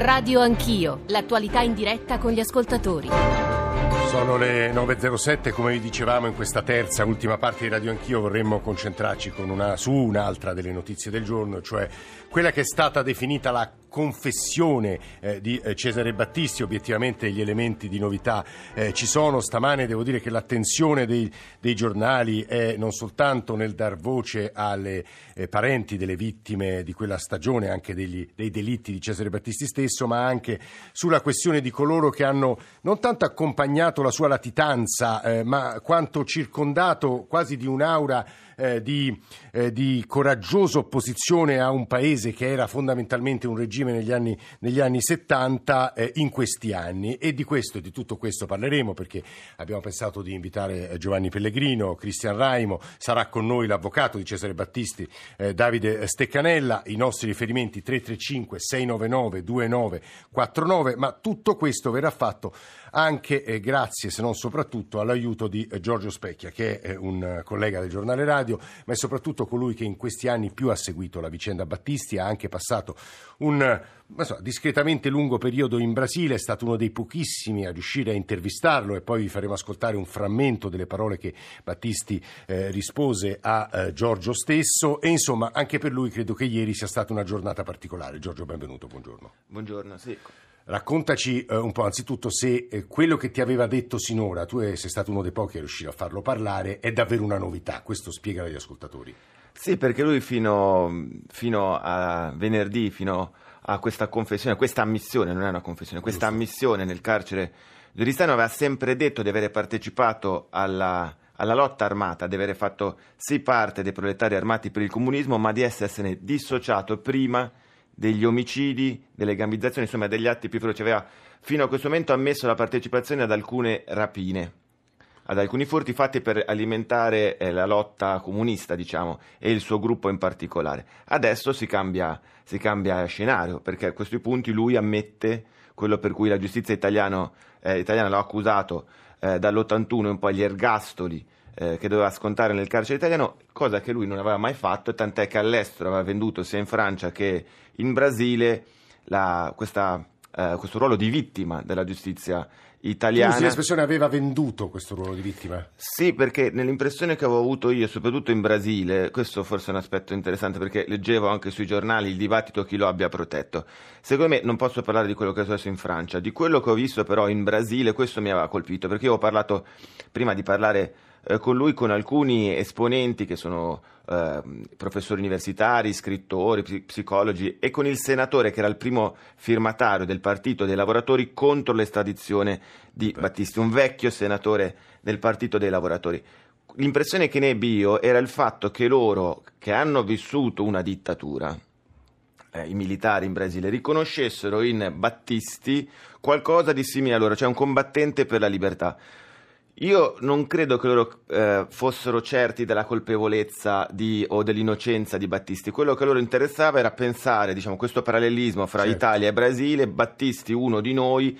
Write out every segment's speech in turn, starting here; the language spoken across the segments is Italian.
Radio Anch'io, l'attualità in diretta con gli ascoltatori. Sono le 9.07, come vi dicevamo in questa terza, ultima parte di Radio Anch'io vorremmo concentrarci una, su un'altra delle notizie del giorno, cioè quella che è stata definita la confessione eh, di eh, Cesare Battisti, obiettivamente gli elementi di novità eh, ci sono, stamane devo dire che l'attenzione dei, dei giornali è non soltanto nel dar voce alle eh, parenti delle vittime di quella stagione, anche degli, dei delitti di Cesare Battisti stesso, ma anche sulla questione di coloro che hanno non tanto accompagnato la sua latitanza, eh, ma quanto circondato quasi di un'aura eh, di, eh, di, coraggiosa opposizione a un paese che era fondamentalmente un regime negli anni, negli anni 70 eh, in questi anni. E di questo e di tutto questo parleremo perché abbiamo pensato di invitare eh, Giovanni Pellegrino, Cristian Raimo, sarà con noi l'avvocato di Cesare Battisti, eh, Davide Steccanella, i nostri riferimenti 335 699 2949, ma tutto questo verrà fatto anche eh, grazie, se non soprattutto, all'aiuto di Giorgio Specchia, che è un collega del giornale radio, ma è soprattutto colui che in questi anni più ha seguito la vicenda Battisti, ha anche passato un so, discretamente lungo periodo in Brasile, è stato uno dei pochissimi a riuscire a intervistarlo e poi vi faremo ascoltare un frammento delle parole che Battisti eh, rispose a eh, Giorgio stesso e insomma anche per lui credo che ieri sia stata una giornata particolare. Giorgio, benvenuto, buongiorno. Buongiorno, sì. Raccontaci eh, un po' anzitutto se eh, quello che ti aveva detto sinora, tu sei stato uno dei pochi a riuscire a farlo parlare, è davvero una novità, questo spiega agli ascoltatori. Sì, perché lui fino, fino a venerdì, fino a questa confessione, questa ammissione, non è una confessione, questa Giusto. ammissione nel carcere di Oristano aveva sempre detto di aver partecipato alla, alla lotta armata, di aver fatto sì parte dei proletari armati per il comunismo, ma di essersene dissociato prima degli omicidi, delle gambizzazioni, insomma degli atti più feroci. Aveva fino a questo momento ammesso la partecipazione ad alcune rapine, ad alcuni furti fatti per alimentare eh, la lotta comunista, diciamo, e il suo gruppo in particolare. Adesso si cambia, si cambia scenario, perché a questi punti lui ammette quello per cui la giustizia italiano, eh, italiana l'ha accusato eh, dall'81 un po' gli ergastoli eh, che doveva scontare nel carcere italiano, cosa che lui non aveva mai fatto, tant'è che all'estero aveva venduto sia in Francia che in Brasile la, questa, eh, questo ruolo di vittima della giustizia italiana. Usi l'espressione aveva venduto questo ruolo di vittima? Sì, perché nell'impressione che avevo avuto io, soprattutto in Brasile, questo forse è un aspetto interessante perché leggevo anche sui giornali il dibattito chi lo abbia protetto. Secondo me non posso parlare di quello che è successo in Francia, di quello che ho visto però in Brasile questo mi aveva colpito perché io ho parlato prima di parlare eh, con lui con alcuni esponenti che sono eh, professori universitari, scrittori, psicologi e con il senatore che era il primo firmatario del Partito dei Lavoratori contro l'estradizione di Battisti, un vecchio senatore del Partito dei Lavoratori. L'impressione che ne ebbi io era il fatto che loro che hanno vissuto una dittatura, eh, i militari in Brasile riconoscessero in Battisti qualcosa di simile a loro, cioè un combattente per la libertà. Io non credo che loro eh, fossero certi della colpevolezza di, o dell'innocenza di Battisti. Quello che loro interessava era pensare, diciamo, questo parallelismo fra certo. Italia e Brasile, Battisti uno di noi,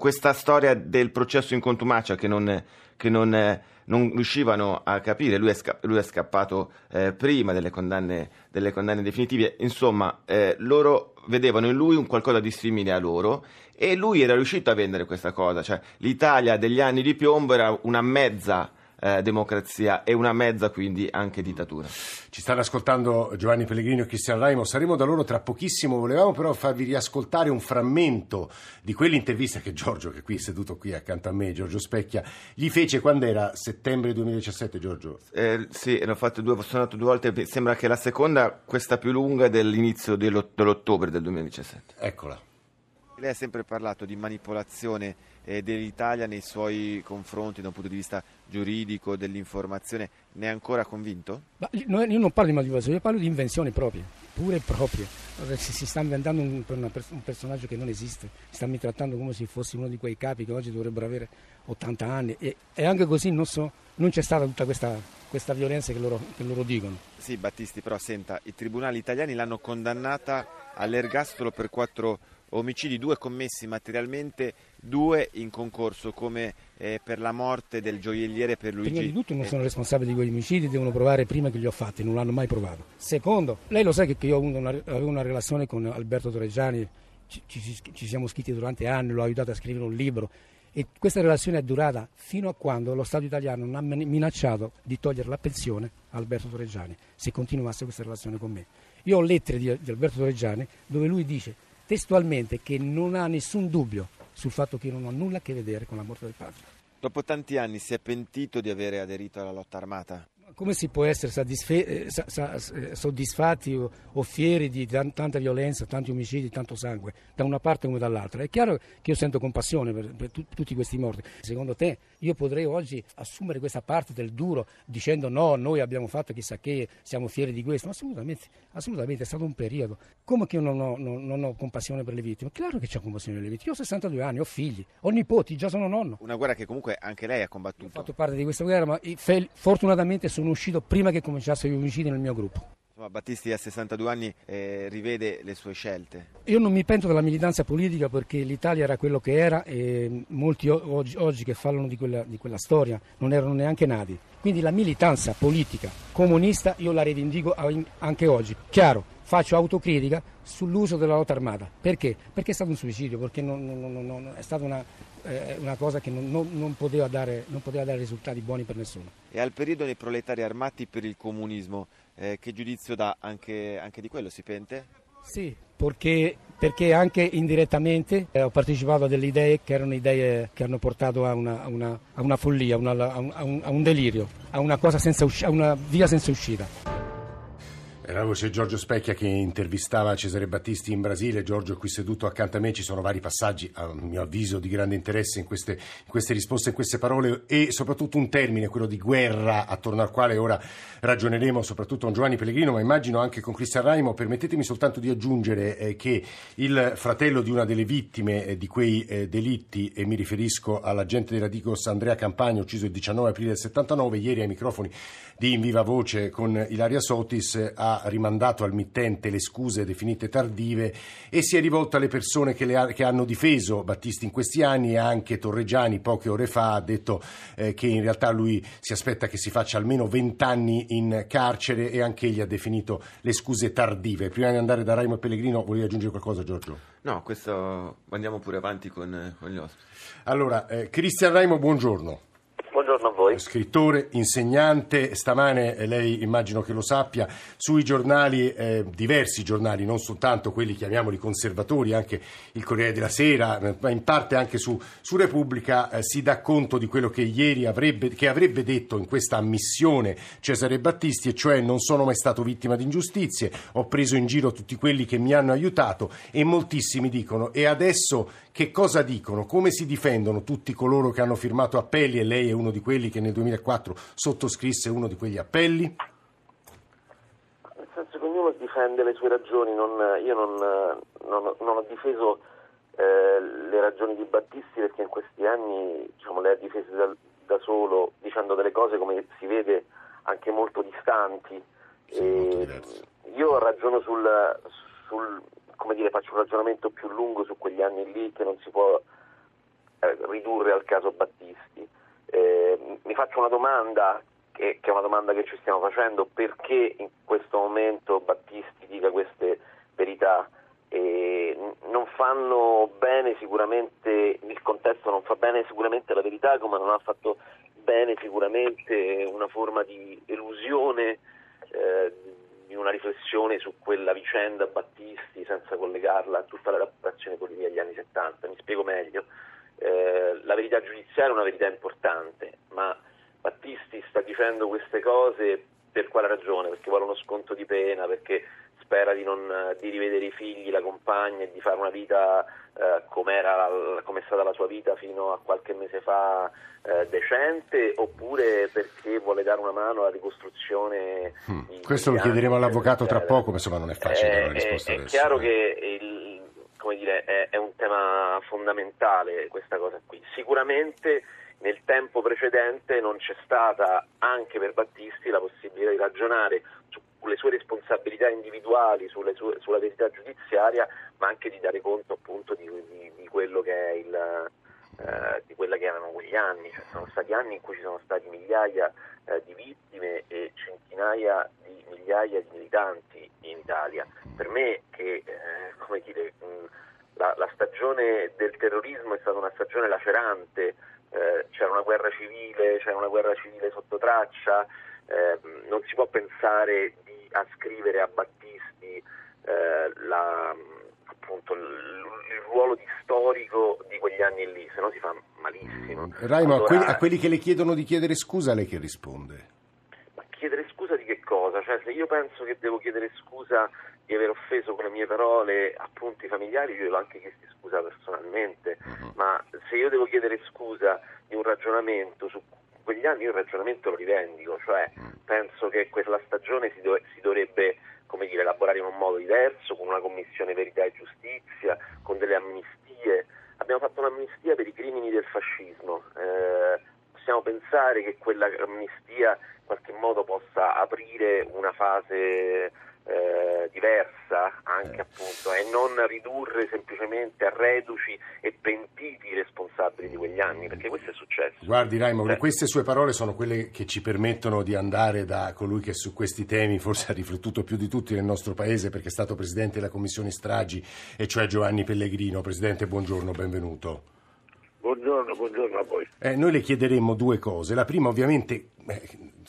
questa storia del processo in contumacia che non, che non, non riuscivano a capire. Lui è, sca- lui è scappato eh, prima delle condanne, delle condanne, definitive. Insomma, eh, loro vedevano in lui un qualcosa di simile a loro e lui era riuscito a vendere questa cosa, cioè l'Italia degli anni di piombo era una mezza eh, democrazia e una mezza quindi anche dittatura. Ci stanno ascoltando Giovanni Pellegrino e Cristian Raimo, saremo da loro tra pochissimo, volevamo però farvi riascoltare un frammento di quell'intervista che Giorgio, che è qui seduto qui accanto a me, Giorgio Specchia, gli fece quando era settembre 2017 Giorgio? Eh, sì, l'ho fatto due, sono andato due volte, sembra che la seconda, questa più lunga, dell'inizio dell'ottobre del 2017. Eccola. Lei ha sempre parlato di manipolazione eh, dell'Italia nei suoi confronti da un punto di vista giuridico, dell'informazione. Ne è ancora convinto? Ma io non parlo di manipolazione, io parlo di invenzioni proprie, pure e proprie. Si, si sta inventando un, un, personaggio che non esiste, si sta trattando come se fosse uno di quei capi che oggi dovrebbero avere 80 anni e, e anche così non, so, non, c'è stata tutta questa, questa violenza che loro, che loro dicono. Sì, Battisti, però senta, i tribunali italiani l'hanno condannata all'ergastolo per quattro omicidi, due commessi materialmente, due in concorso come eh, per la morte del gioielliere per Luigi. Prima di tutto non sono responsabili di quegli omicidi, devono provare prima che li ho fatti, non l'hanno mai provato. Secondo, lei lo sa che io una, avevo una relazione con Alberto Torreggiani ci, ci, ci siamo scritti durante anni, l'ho aiutato a scrivere un libro e questa relazione è durata fino a quando lo Stato italiano non ha minacciato di togliere la pensione a Alberto Torreggiani se continuasse questa relazione con me. Io ho lettere di, di Alberto Torreggiani dove lui dice testualmente che non ha nessun dubbio sul fatto che non ha nulla a che vedere con la morte del padre. Dopo tanti anni si è pentito di avere aderito alla lotta armata? Come si può essere eh, eh, soddisfatti o, fieri di tanta violenza, tanti omicidi, tanto sangue, da una parte come dall'altra? È chiaro che io sento compassione per, per tutti questi morti. Secondo te io potrei oggi assumere questa parte del duro dicendo no, noi abbiamo fatto chissà che, siamo fieri di questo? Assolutamente, assolutamente è stato un periodo. Come che io non ho, non, non ho compassione per le vittime? Chiaro che c'è compassione per le vittime. Io ho 62 anni, ho figli, ho nipoti, già sono nonno. Una guerra che comunque anche lei ha combattuto. Ho fatto parte di questa guerra, ma fortunatamente sono sono uscito prima che cominciassero gli omicidi nel mio gruppo. Battisti a 62 anni eh, rivede le sue scelte. Io non mi pento della militanza politica perché l'Italia era quello che era e molti oggi, oggi che parlano di quella, di quella, storia non erano neanche nati. Quindi la militanza politica comunista io la rivendico anche oggi. Chiaro, faccio autocritica sull'uso della lotta armata. Perché? Perché è stato un suicidio, perché non, non, non, è stata una, eh, una cosa che non poteva, dare, non, poteva dare, risultati buoni per nessuno. E al periodo dei proletari armati per il comunismo, eh, che giudizio dà anche, anche, di quello? Si pente? Sì, perché, perché anche indirettamente eh, ho partecipato a delle idee che erano idee che hanno portato a una, a una, a una follia, una, a, un, a, un, delirio, a una, senza, a una via senza uscita. Era la voce Giorgio Specchia che intervistava Cesare Battisti in Brasile. Giorgio qui seduto accanto a me. Ci sono vari passaggi, a mio avviso, di grande interesse in queste, in queste risposte, in queste parole e soprattutto un termine, quello di guerra, attorno al quale ora ragioneremo soprattutto con Giovanni Pellegrino, ma immagino anche con Cristian Raimo. Permettetemi soltanto di aggiungere eh, che il fratello di una delle vittime eh, di quei eh, delitti, e mi riferisco all'agente della Digos Andrea Campagno, ucciso il 19 aprile del 79, ieri ai microfoni di In Viva Voce con Ilaria Sotis, ha rimandato al mittente le scuse definite tardive e si è rivolto alle persone che, ha, che hanno difeso Battisti in questi anni e anche Torreggiani poche ore fa ha detto eh, che in realtà lui si aspetta che si faccia almeno vent'anni in carcere e anche egli ha definito le scuse tardive. Prima di andare da Raimo Pellegrino volevi aggiungere qualcosa Giorgio? No, questo andiamo pure avanti con, con gli ospiti. Allora, eh, Cristian Raimo, buongiorno. Buongiorno a voi. Scrittore, insegnante, stamane eh, lei immagino che lo sappia, sui giornali, eh, diversi giornali, non soltanto quelli chiamiamoli conservatori, anche il Corriere della Sera, eh, ma in parte anche su, su Repubblica, eh, si dà conto di quello che ieri avrebbe, che avrebbe detto in questa ammissione Cesare Battisti, e cioè non sono mai stato vittima di ingiustizie, ho preso in giro tutti quelli che mi hanno aiutato e moltissimi dicono e adesso che cosa dicono, come si difendono tutti coloro che hanno firmato appelli e lei è uno di quelli che nel 2004 sottoscrisse uno di quegli appelli? Nel senso che ognuno difende le sue ragioni, non, io non, non, non, ho difeso eh, le ragioni di Battisti perché in questi anni diciamo, le ha difese da, da, solo dicendo delle cose come si vede anche molto distanti. Sì, io ragiono sul, sul come dire, faccio un ragionamento più lungo su quegli anni lì che non si può eh, ridurre al caso Battisti. Eh, mi faccio una domanda, che, che, è una domanda che ci stiamo facendo, perché in questo momento Battisti dica queste verità? Eh, non fanno bene sicuramente, il contesto non fa bene sicuramente la verità, come non ha fatto bene sicuramente una forma di elusione eh, di una riflessione su quella vicenda Battisti senza collegarla a tutta la rappresentazione politica degli anni 70. Mi spiego meglio. Eh, la verità giudiziaria è una verità importante, ma Battisti sta dicendo queste cose per quale ragione? Perché vuole uno sconto di pena, perché spera di, non, di rivedere i figli, la compagna e di fare una vita eh, come è stata la sua vita fino a qualche mese fa eh, decente oppure perché vuole dare una mano alla ricostruzione mm. questo lo chiederemo all'avvocato tra poco ma insomma non è facile dare una eh, risposta è, adesso. è chiaro che il, dire, è, è un tema fondamentale questa cosa qui sicuramente nel tempo precedente non c'è stata anche per Battisti la possibilità di ragionare sulle sue responsabilità individuali, sue, sulla verità giudiziaria, ma anche di dare conto appunto di, di, di quello che è il, eh, di quella che erano quegli anni. Cioè, sono stati anni in cui ci sono stati migliaia eh, di vittime e centinaia di migliaia di militanti in Italia. Per me che eh, come dire, mh, la, la, stagione del terrorismo è stata una stagione lacerante, eh, c'era una guerra civile, c'era una guerra civile sotto traccia, eh, non si può pensare di ascrivere a Battisti eh, la, appunto, il, ruolo di storico di quegli anni lì, se no si fa malissimo. Mm. Raimo, allora, a, quelli, a quelli che le chiedono di chiedere scusa, lei che risponde? Ma chiedere scusa di che cosa? Cioè, se io penso che devo chiedere scusa di aver offeso con le mie parole i familiari, io l'ho anche chiesto scusa personalmente, uh-huh. ma se io devo chiedere scusa di un ragionamento su quegli anni, io il ragionamento lo rivendico, cioè uh-huh. penso che quella stagione si, do- si dovrebbe come dire, elaborare in un modo diverso, con una commissione verità e giustizia, con delle amnistie. Abbiamo fatto un'amnistia per i crimini del fascismo. Eh, possiamo pensare che quella amnistia in qualche modo possa aprire una fase eh, diversa anche eh. appunto e non ridurre semplicemente a reduci e pentiti i responsabili di quegli anni perché questo è successo guardi Raimo eh. queste sue parole sono quelle che ci permettono di andare da colui che su questi temi forse ha riflettuto più di tutti nel nostro paese perché è stato presidente della commissione stragi e cioè Giovanni Pellegrino presidente buongiorno benvenuto Buongiorno, buongiorno a voi. Eh, noi le chiederemmo due cose. La prima, ovviamente, eh,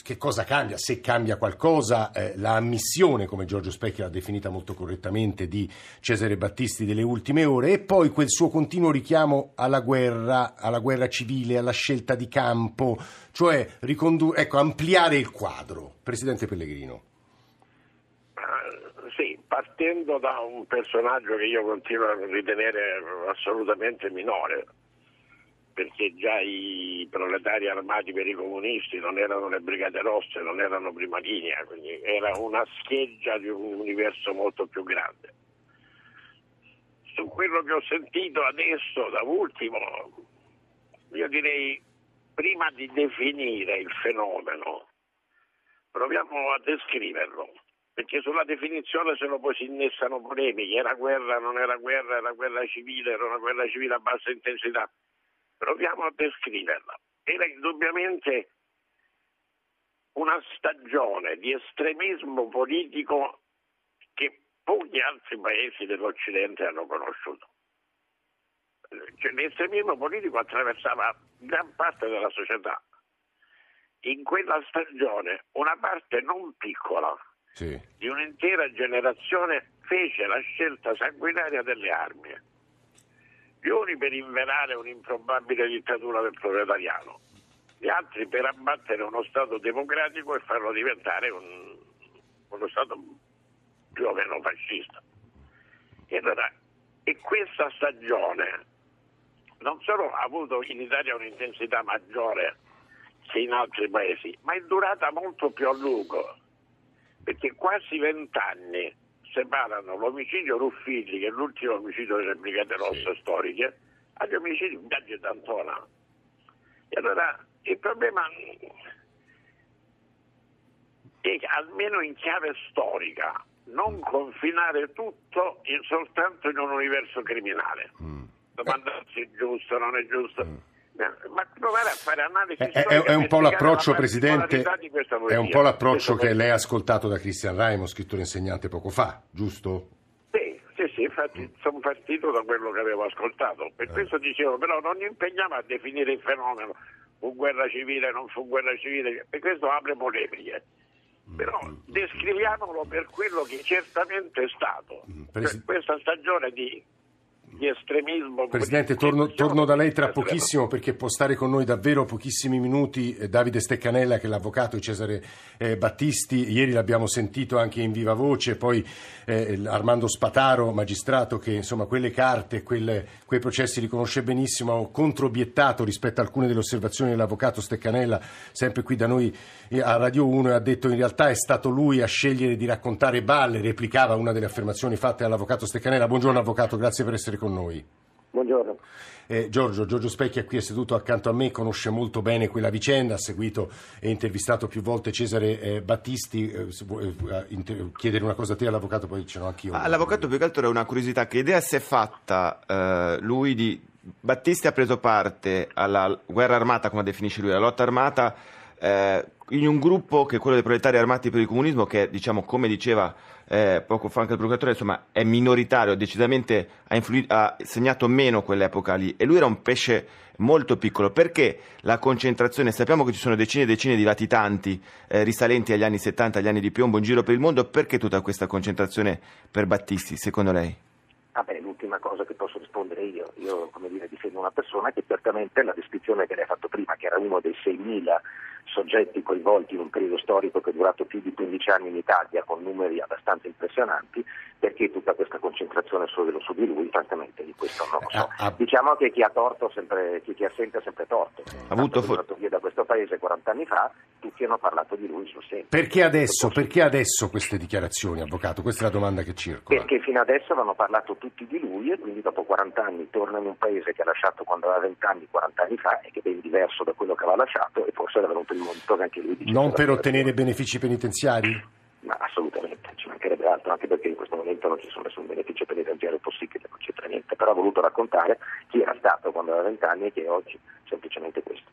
che cosa cambia, se cambia qualcosa, eh, la ammissione, come Giorgio Specchia l'ha definita molto correttamente, di Cesare Battisti delle ultime ore, e poi quel suo continuo richiamo alla guerra, alla guerra civile, alla scelta di campo, cioè ricondu- ecco, ampliare il quadro. Presidente Pellegrino. Sì, partendo da un personaggio che io continuo a ritenere assolutamente minore, perché già i proletari armati per i comunisti non erano le brigate rosse, non erano prima linea, quindi era una scheggia di un universo molto più grande. Su quello che ho sentito adesso, da ultimo, io direi, prima di definire il fenomeno, proviamo a descriverlo, perché sulla definizione se no poi si innessano polemiche, era guerra, non era guerra, era guerra civile, era una guerra civile a bassa intensità proviamo a descriverla. Era indubbiamente una stagione di estremismo politico che pochi altri paesi dell'Occidente hanno conosciuto. Cioè, l'estremismo politico attraversava gran parte della società. In quella stagione una parte non piccola sì. di un'intera generazione fece la scelta sanguinaria delle armi gli uni per inverare un'improbabile dittatura del proletariano, gli altri per abbattere uno Stato democratico e farlo diventare un, uno Stato più o meno fascista. E, allora, e questa stagione non solo ha avuto in Italia un'intensità maggiore che in altri paesi, ma è durata molto più a lungo, perché quasi vent'anni separano l'omicidio Ruffilli, che è l'ultimo omicidio delle Brigate Rosse sì. storiche, agli omicidi Biaggi e D'Antona. E allora il problema è che almeno in chiave storica non confinare tutto in, soltanto in un universo criminale. Mm. Domandarsi è giusto, non è giusto. Mm ma provare a fare analisi è, è, è un po' l'approccio, Presidente, è un po' l'approccio che lei ha ascoltato da Cristian Raimo, scritto l'insegnante poco fa, giusto? Sì, sì, sì infatti mm. sono partito da quello che avevo ascoltato. Per eh. questo dicevo, però non impegniamo a definire il fenomeno, fu guerra civile, non fu guerra civile, e questo apre polemiche. Mm, però mm, descriviamolo per quello che certamente è stato. Presi... questa stagione di di estremismo. Presidente, torno, torno, da lei tra pochissimo perché può stare con noi davvero pochissimi minuti eh, Davide Steccanella che è l'avvocato di Cesare eh, Battisti, ieri l'abbiamo sentito anche in viva voce, poi eh, Armando Spataro, magistrato che insomma quelle carte, quelle, quei processi li conosce benissimo, ha controbiettato rispetto a alcune delle osservazioni dell'avvocato Steccanella, sempre qui da noi eh, a Radio 1 e ha detto in realtà è stato lui a scegliere di raccontare balle, replicava una delle affermazioni fatte dall'avvocato Steccanella. Buongiorno avvocato, grazie per essere con noi. Buongiorno. Eh, Giorgio, Giorgio Specchia qui è seduto accanto a me, conosce molto bene quella vicenda, ha seguito e intervistato più volte Cesare eh, Battisti. Eh, eh inter- chiedere una cosa a te all'avvocato, poi ce l'ho anch'io. Ah, l'avvocato più che altro è una curiosità, che idea si è fatta eh, lui di... Battisti ha preso parte alla guerra armata, come definisce lui, la lotta armata, eh, in un gruppo che è quello dei proletari armati per il comunismo, che diciamo, come diceva eh, poco fa anche il procuratore, insomma, è minoritario, decisamente ha, influ- ha segnato meno quell'epoca lì. E lui era un pesce molto piccolo. Perché la concentrazione? Sappiamo che ci sono decine e decine di latitanti eh, risalenti agli anni 70, agli anni di piombo in giro per il mondo. Perché tutta questa concentrazione per Battisti, secondo lei? Ah beh, l'ultima cosa che posso rispondere io, io come dire, difendo una persona che certamente la descrizione che lei ha fatto prima, che era uno dei 6.000 soggetti coinvolti in un periodo storico che è durato più di 15 anni in Italia con numeri abbastanza impressionanti, perché tutta questa concentrazione solo su di lui, francamente di questo non lo so. Ah, ah. Diciamo che chi ha torto sempre, chi, chi ha sempre ha sempre torto. Ha avuto andato via da questo paese 40 anni fa, tutti hanno parlato di lui sul sempre. Perché adesso, perché adesso queste dichiarazioni, avvocato? Questa è la domanda che circola. Perché fino adesso avevano parlato tutti di lui e quindi dopo 40 anni torna in un paese che ha lasciato quando aveva 20 anni, 40 anni fa e che è ben diverso da quello che aveva lasciato e forse era venuto il momento che anche lui dicesse Non per ottenere benefici penitenziari? Ma assolutamente, ci mancherebbe altro, anche perché in questo momento non ci sono nessun beneficio penitenziario possibile, non c'entra niente, però ha voluto raccontare chi era stato quando aveva 20 anni e chi è oggi, semplicemente questo.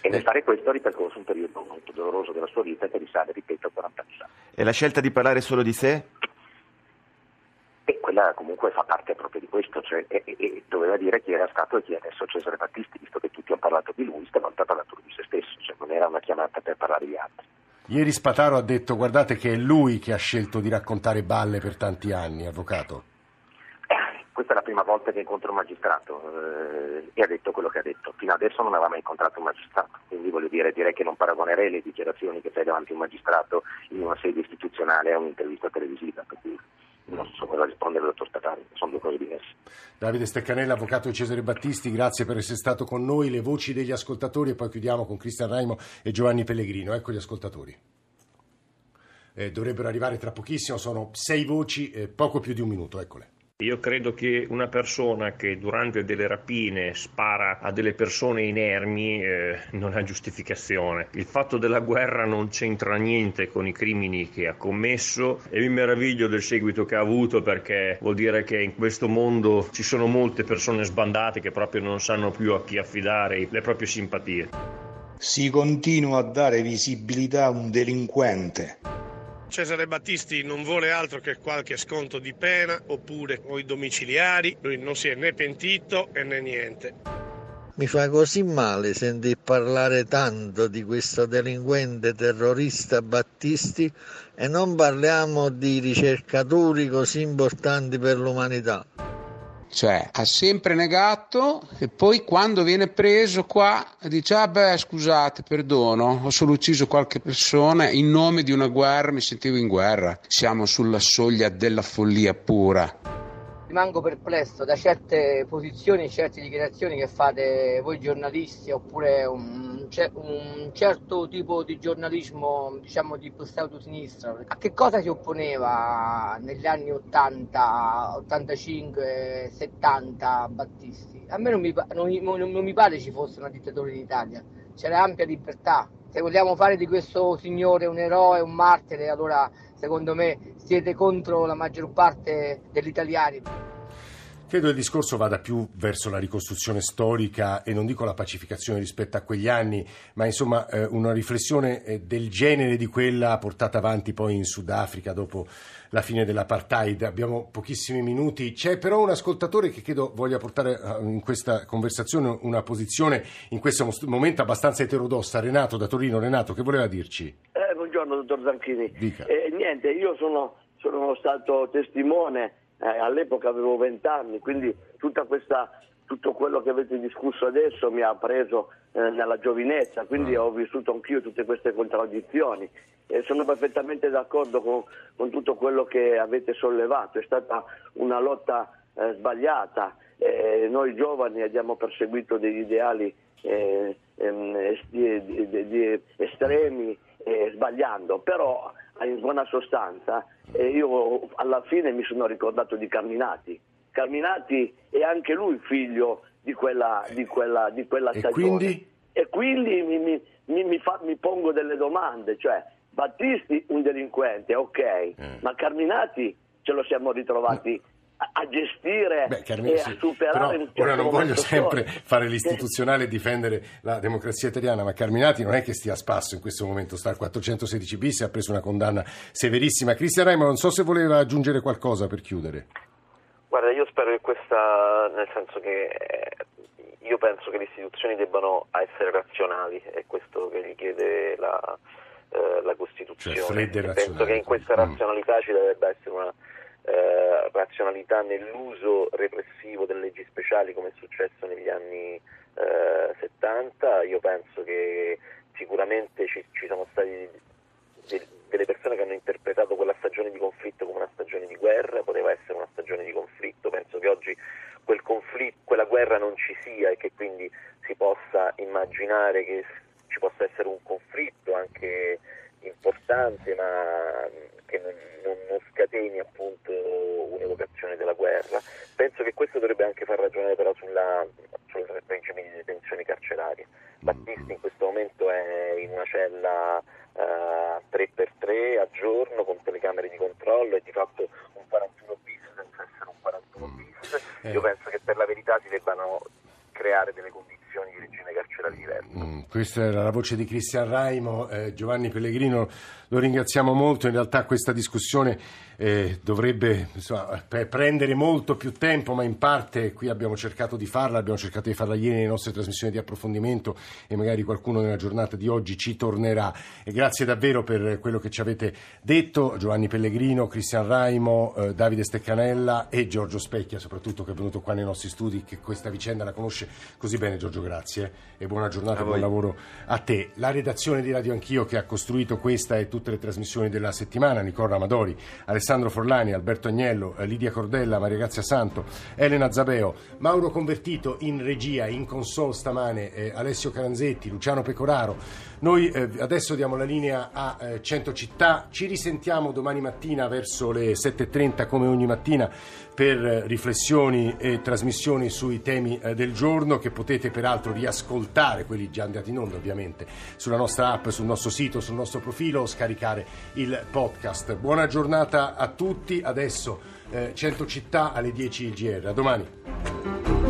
E nel fare questo ha ripercorso un periodo molto doloroso della sua vita che risale, ripeto, a 40 anni fa. E la scelta di parlare solo di sé? Quella comunque fa parte proprio di questo, cioè, e, e- e doveva dire chi era stato e chi è adesso Cesare Battisti, visto che tutti hanno parlato di lui, stavolta ha parlato di se stesso, cioè non era una chiamata per parlare di altri. Ieri Spataro ha detto, guardate che è lui che ha scelto di raccontare balle per tanti anni, avvocato. Eh, Questa è la prima volta che incontro un magistrato eh, e ha detto quello che ha detto. Fino adesso non aveva mai incontrato un magistrato, quindi voglio dire, direi che non paragonerei le dichiarazioni che fai davanti a un magistrato in una sede istituzionale a un'intervista televisiva, per cui non so cosa rispondere al dottor Statari, sono due cose diverse. Davide Steccanella, avvocato di Cesare Battisti, grazie per essere stato con noi. Le voci degli ascoltatori e poi chiudiamo con Cristian Raimo e Giovanni Pellegrino. Ecco gli ascoltatori. Eh, dovrebbero arrivare tra pochissimo, sono sei voci, eh, poco più di un minuto, eccole. Io credo che una persona che durante delle rapine spara a delle persone inermi eh, non ha giustificazione. Il fatto della guerra non c'entra niente con i crimini che ha commesso e mi meraviglio del seguito che ha avuto perché vuol dire che in questo mondo ci sono molte persone sbandate che proprio non sanno più a chi affidare le proprie simpatie. si continua a dare visibilità a un delinquente. Cesare Battisti non vuole altro che qualche sconto di pena oppure o i domiciliari, lui non si è né pentito né niente. Mi fa così male sentir parlare tanto di questo delinquente terrorista Battisti e non parliamo di ricercatori così importanti per l'umanità. Cioè, ha sempre negato e poi quando viene preso qua dice, ah beh, scusate, perdono, ho solo ucciso qualche persona in nome di una guerra, mi sentivo in guerra. Siamo sulla soglia della follia pura. Rimango perplesso da certe posizioni e certe dichiarazioni che fate voi giornalisti oppure un, un certo tipo di giornalismo diciamo di pseudo-sinistra. A che cosa si opponeva negli anni 80, 85, 70 Battisti? A me non mi- non- non mi pare ci fosse una dittatura in Italia, c'era ampia libertà. Se vogliamo fare di questo signore un eroe, un martire, allora secondo me siete contro la maggior parte degli italiani. Credo il discorso vada più verso la ricostruzione storica e non dico la pacificazione rispetto a quegli anni, ma insomma eh, una riflessione eh, del genere di quella portata avanti poi in Sudafrica dopo la fine dell'apartheid. Abbiamo pochissimi minuti, c'è però un ascoltatore che credo voglia portare eh, in questa conversazione una posizione in questo momento abbastanza eterodossa. Renato da Torino, Renato, che voleva dirci? Eh, buongiorno dottor Zanchini. Dica. Eh, niente, io sono, sono stato testimone, eh, all'epoca avevo 20 anni, quindi tutta questa, tutto quello che avete discusso adesso mi ha preso eh, nella giovinezza, quindi ho vissuto anch'io tutte queste contraddizioni. E sono perfettamente d'accordo con, con tutto quello che avete sollevato, è stata una lotta eh, sbagliata. Eh, noi giovani abbiamo perseguito degli ideali eh, ehm, di- di- di estremi eh, sbagliando, però in buona sostanza eh, io alla fine mi sono ricordato di Carminati. Carminati è anche lui figlio di quella, di quella, di quella E stagione. quindi? E quindi mi, mi- mi- mi fa- mi pongo delle domande, cioè Battisti un delinquente, ok, ma Carminati ce lo siamo ritrovati a gestire Beh, e sì, a superare però in questo ora non voglio sempre fare l'istituzionale e difendere la democrazia italiana, ma Carminati non è che stia a spasso in questo momento, sta al 416 bis e ha preso una condanna severissima. Cristian Raimo, non so se voleva aggiungere qualcosa per chiudere. Guarda, io spero che questa, nel senso che eh, io penso che le istituzioni debbano essere razionali, è questo che gli chiede la, eh, la Costituzione. Cioè, fredde e E penso che in questa Mm. razionalità ci dovrebbe essere una eh, razionalità nell'uso repressivo delle leggi speciali come è successo negli anni eh, 70. Io penso che sicuramente ci, ci sono stati de- delle persone che hanno interpretato quella stagione di conflitto come una stagione di guerra, poteva essere una stagione di conflitto, penso che oggi quel quella guerra non ci sia e che quindi si possa immaginare che ci possa essere un conflitto anche importante ma che non, non- non scateni appunto un'evocazione della guerra. Penso che questo dovrebbe anche far ragionare però sulla, sul regime di detenzione carcerarie. Battisti in questo momento è in una cella eh, 3x3 a giorno con telecamere di controllo e di fatto un 41 bis senza essere un 41 bis. Io penso che per la verità si debbano creare delle condizioni di regime carcerario diverso. Mm, Questa era la voce di Cristian Raimo, eh, Giovanni Pellegrino lo ringraziamo molto, in realtà questa discussione eh, dovrebbe insomma, prendere molto più tempo, ma in parte qui abbiamo cercato di farla, abbiamo cercato di farla ieri nelle nostre trasmissioni di approfondimento e magari qualcuno nella giornata di oggi ci tornerà. E grazie davvero per quello che ci avete detto, Giovanni Pellegrino, Cristian Raimo, eh, Davide Steccanella e Giorgio Specchia, soprattutto che è venuto qua nei nostri studi, che questa vicenda la conosce così bene. Giorgio, grazie e buona giornata, buon lavoro a te. La redazione di Radio Anch'io che ha costruito questa e tutte le trasmissioni della settimana, Nicola Amadori, Alessandro Forlani, Alberto Agnello, eh, Lidia Cordella, Maria Grazia Santo, Elena Zabeo, Mauro Convertito in regia, in console stamane, eh, Alessio Caranzetti, Luciano Pecoraro. Noi eh, adesso diamo la linea a eh, 100 città, ci risentiamo domani mattina verso le 7.30 come ogni mattina per eh, riflessioni e trasmissioni sui temi eh, del giorno che potete peraltro riascoltare, quelli già andati in onda ovviamente, sulla nostra app, sul nostro sito, sul nostro profilo o scaricare il podcast. Buona giornata a tutti, adesso eh, 100 città alle 10 il GR, a domani.